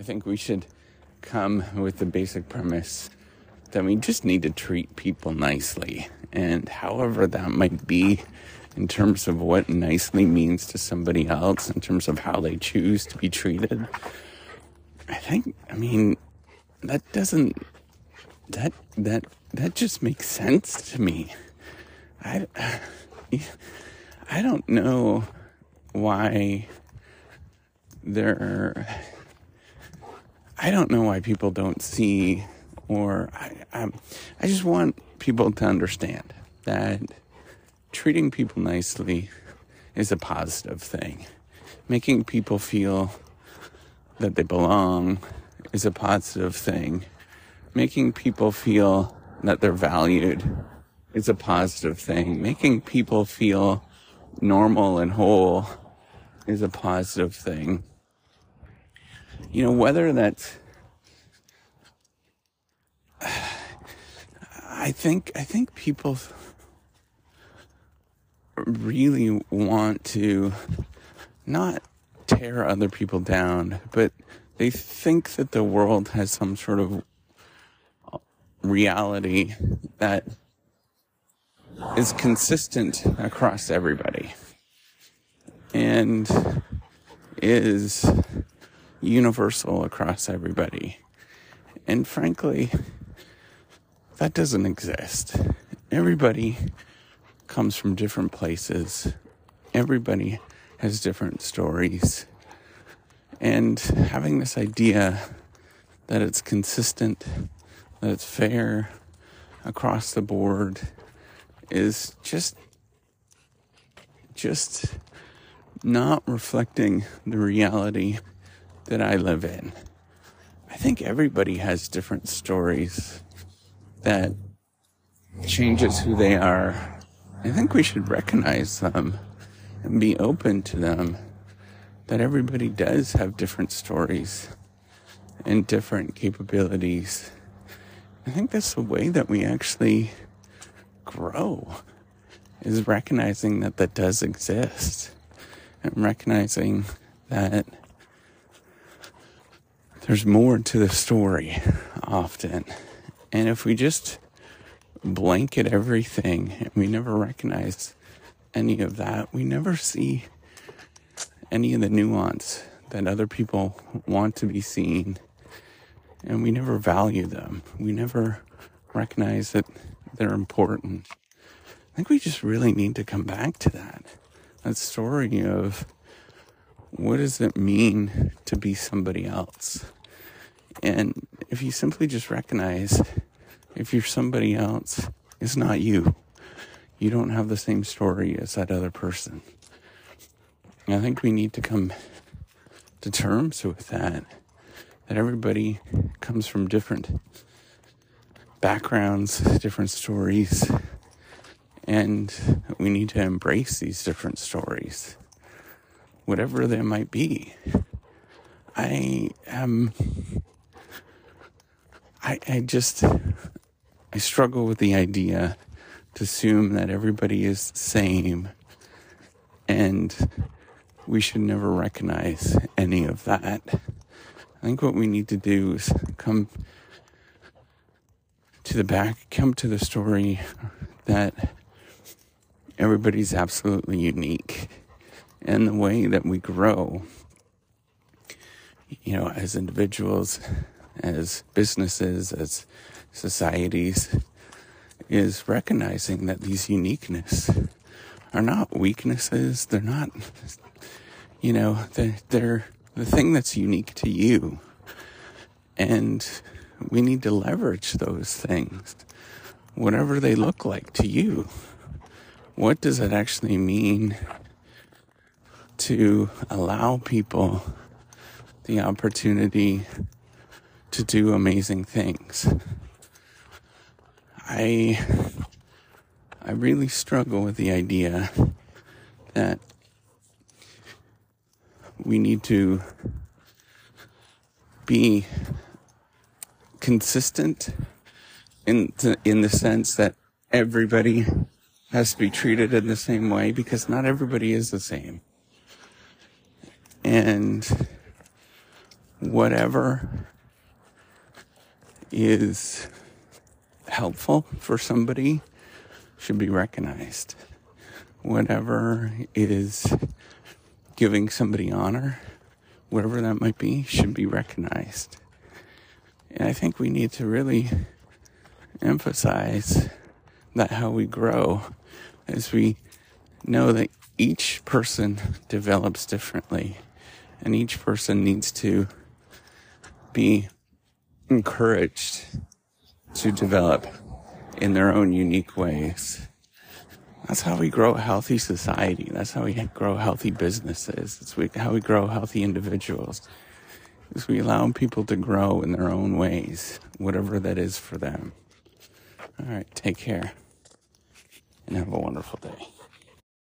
I think we should come with the basic premise that we just need to treat people nicely. And however that might be in terms of what nicely means to somebody else, in terms of how they choose to be treated, I think, I mean, that doesn't, that, that, that just makes sense to me. I, I don't know why there, I don't know why people don't see or I, I, I just want people to understand that treating people nicely is a positive thing. Making people feel that they belong is a positive thing. Making people feel that they're valued is a positive thing. Making people feel normal and whole is a positive thing. You know, whether that's I think I think people really want to not tear other people down, but they think that the world has some sort of reality that is consistent across everybody and is universal across everybody. And frankly, that doesn't exist. Everybody comes from different places. Everybody has different stories. And having this idea that it's consistent, that it's fair across the board is just just not reflecting the reality that I live in. I think everybody has different stories that changes who they are. I think we should recognize them and be open to them. That everybody does have different stories and different capabilities. I think that's the way that we actually grow is recognizing that that does exist and recognizing that there's more to the story often. And if we just blanket everything and we never recognize any of that, we never see any of the nuance that other people want to be seen. And we never value them. We never recognize that they're important. I think we just really need to come back to that. That story of what does it mean to be somebody else? And if you simply just recognize if you're somebody else, it's not you. You don't have the same story as that other person. And I think we need to come to terms with that. That everybody comes from different backgrounds, different stories, and we need to embrace these different stories, whatever they might be. I am I, I just, I struggle with the idea to assume that everybody is the same and we should never recognize any of that. I think what we need to do is come to the back, come to the story that everybody's absolutely unique and the way that we grow, you know, as individuals as businesses, as societies, is recognizing that these uniqueness are not weaknesses. They're not, you know, they're, they're the thing that's unique to you. And we need to leverage those things, whatever they look like to you. What does it actually mean to allow people the opportunity to do amazing things. I I really struggle with the idea that we need to be consistent in the, in the sense that everybody has to be treated in the same way because not everybody is the same. And whatever is helpful for somebody should be recognized. Whatever is giving somebody honor, whatever that might be, should be recognized. And I think we need to really emphasize that how we grow as we know that each person develops differently and each person needs to be encouraged to develop in their own unique ways. That's how we grow a healthy society. That's how we grow healthy businesses. It's how we grow healthy individuals. Is we allow people to grow in their own ways, whatever that is for them. All right, take care and have a wonderful day.